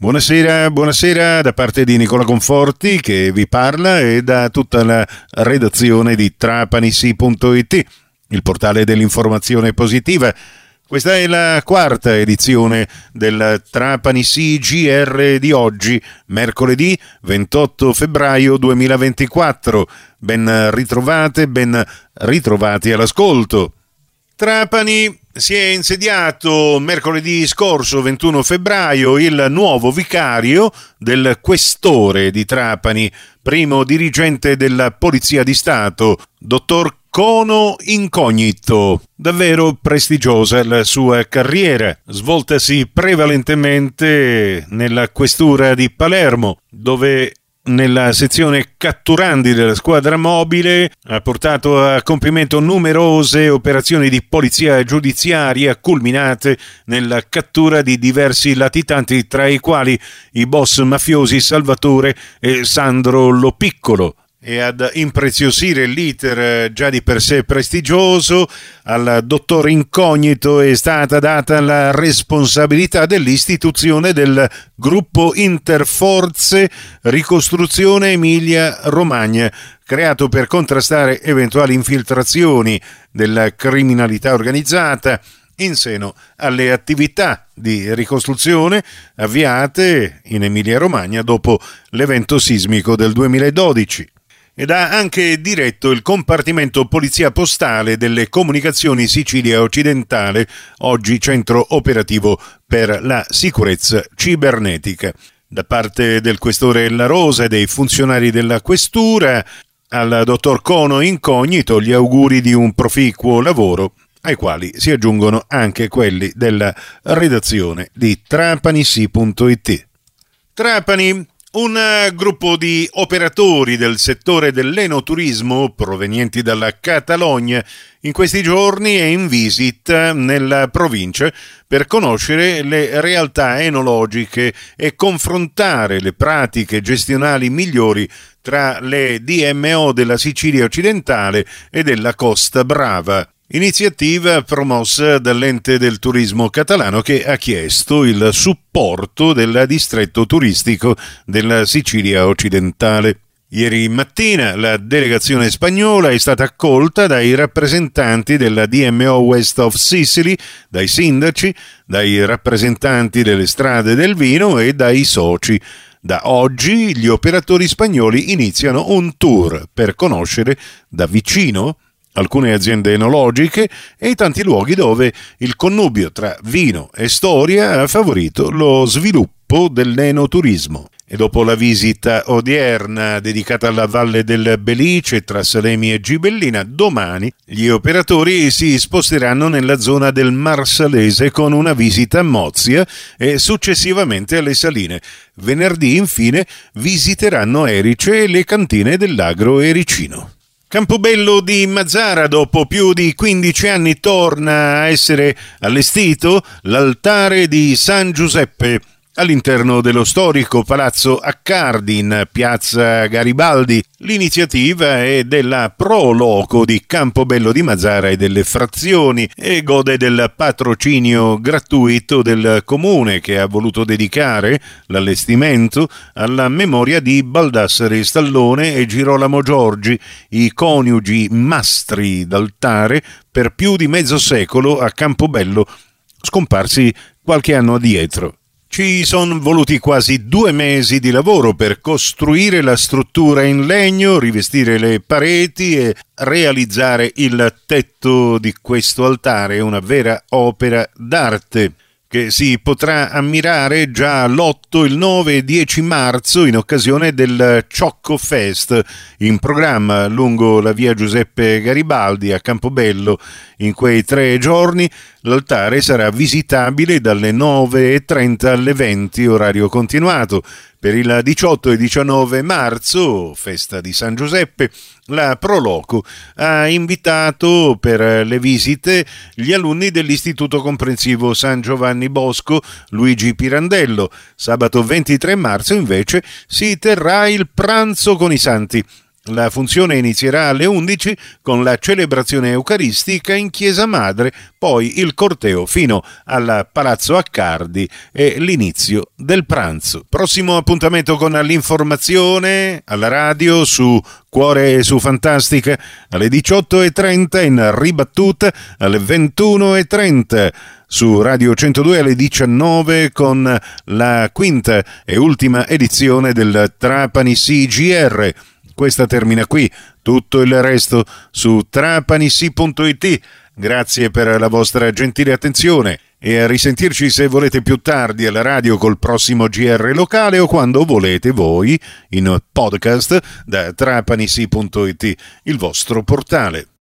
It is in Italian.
Buonasera, buonasera da parte di Nicola Conforti che vi parla e da tutta la redazione di trapanisi.it, il portale dell'informazione positiva. Questa è la quarta edizione del Trapani CGR di oggi, mercoledì 28 febbraio 2024. Ben ritrovate, ben ritrovati all'ascolto. Trapani si è insediato mercoledì scorso 21 febbraio il nuovo vicario del questore di Trapani, primo dirigente della Polizia di Stato, dottor Cono Incognito. Davvero prestigiosa la sua carriera, svoltasi prevalentemente nella questura di Palermo, dove nella sezione catturandi della squadra mobile ha portato a compimento numerose operazioni di polizia giudiziaria culminate nella cattura di diversi latitanti tra i quali i boss mafiosi Salvatore e Sandro Lopiccolo, e ad impreziosire l'iter eh, già di per sé prestigioso, al dottor Incognito è stata data la responsabilità dell'istituzione del gruppo Interforze Ricostruzione Emilia Romagna, creato per contrastare eventuali infiltrazioni della criminalità organizzata in seno alle attività di ricostruzione avviate in Emilia Romagna dopo l'evento sismico del 2012 ed ha anche diretto il compartimento polizia postale delle comunicazioni Sicilia occidentale, oggi centro operativo per la sicurezza cibernetica. Da parte del questore La Rosa e dei funzionari della questura, al dottor Cono Incognito gli auguri di un proficuo lavoro ai quali si aggiungono anche quelli della redazione di trapanissi.it. Trapani un eh, gruppo di operatori del settore dell'enoturismo provenienti dalla Catalogna in questi giorni è in visita nella provincia per conoscere le realtà enologiche e confrontare le pratiche gestionali migliori tra le DMO della Sicilia occidentale e della Costa Brava. Iniziativa promossa dall'ente del turismo catalano che ha chiesto il supporto del distretto turistico della Sicilia occidentale. Ieri mattina la delegazione spagnola è stata accolta dai rappresentanti della DMO West of Sicily, dai sindaci, dai rappresentanti delle strade del vino e dai soci. Da oggi gli operatori spagnoli iniziano un tour per conoscere da vicino alcune aziende enologiche e i tanti luoghi dove il connubio tra vino e storia ha favorito lo sviluppo dell'enoturismo. E dopo la visita odierna dedicata alla Valle del Belice tra Salemi e Gibellina, domani gli operatori si sposteranno nella zona del Marsalese con una visita a Mozia e successivamente alle Saline. Venerdì, infine, visiteranno Erice e le cantine dell'agro ericino. Campobello di Mazzara, dopo più di 15 anni, torna a essere allestito l'altare di San Giuseppe all'interno dello storico palazzo Accardi in piazza Garibaldi. L'iniziativa è della Pro Loco di Campobello di Mazzara e delle frazioni e gode del patrocinio gratuito del comune che ha voluto dedicare l'allestimento alla memoria di Baldassare Stallone e Girolamo Giorgi, i coniugi mastri d'altare per più di mezzo secolo a Campobello, scomparsi qualche anno addietro. Ci sono voluti quasi due mesi di lavoro per costruire la struttura in legno, rivestire le pareti e realizzare il tetto di questo altare, una vera opera d'arte che si potrà ammirare già l'8, il 9 e 10 marzo in occasione del Ciocco Fest in programma lungo la via Giuseppe Garibaldi a Campobello. In quei tre giorni l'altare sarà visitabile dalle 9.30 alle 20 orario continuato. Per il 18 e 19 marzo, festa di San Giuseppe, la Proloco ha invitato per le visite gli alunni dell'Istituto Comprensivo San Giovanni Bosco Luigi Pirandello. Sabato 23 marzo invece si terrà il pranzo con i santi La funzione inizierà alle 11 con la celebrazione eucaristica in Chiesa Madre, poi il corteo fino al Palazzo Accardi e l'inizio del pranzo. Prossimo appuntamento con l'informazione alla radio su Cuore e su Fantastica alle 18.30 in ribattuta alle 21.30 su Radio 102 alle 19 con la quinta e ultima edizione del Trapani CGR. Questa termina qui, tutto il resto su trapanissi.it. Grazie per la vostra gentile attenzione e a risentirci se volete più tardi alla radio col prossimo GR locale o quando volete voi in podcast da trapanissi.it, il vostro portale.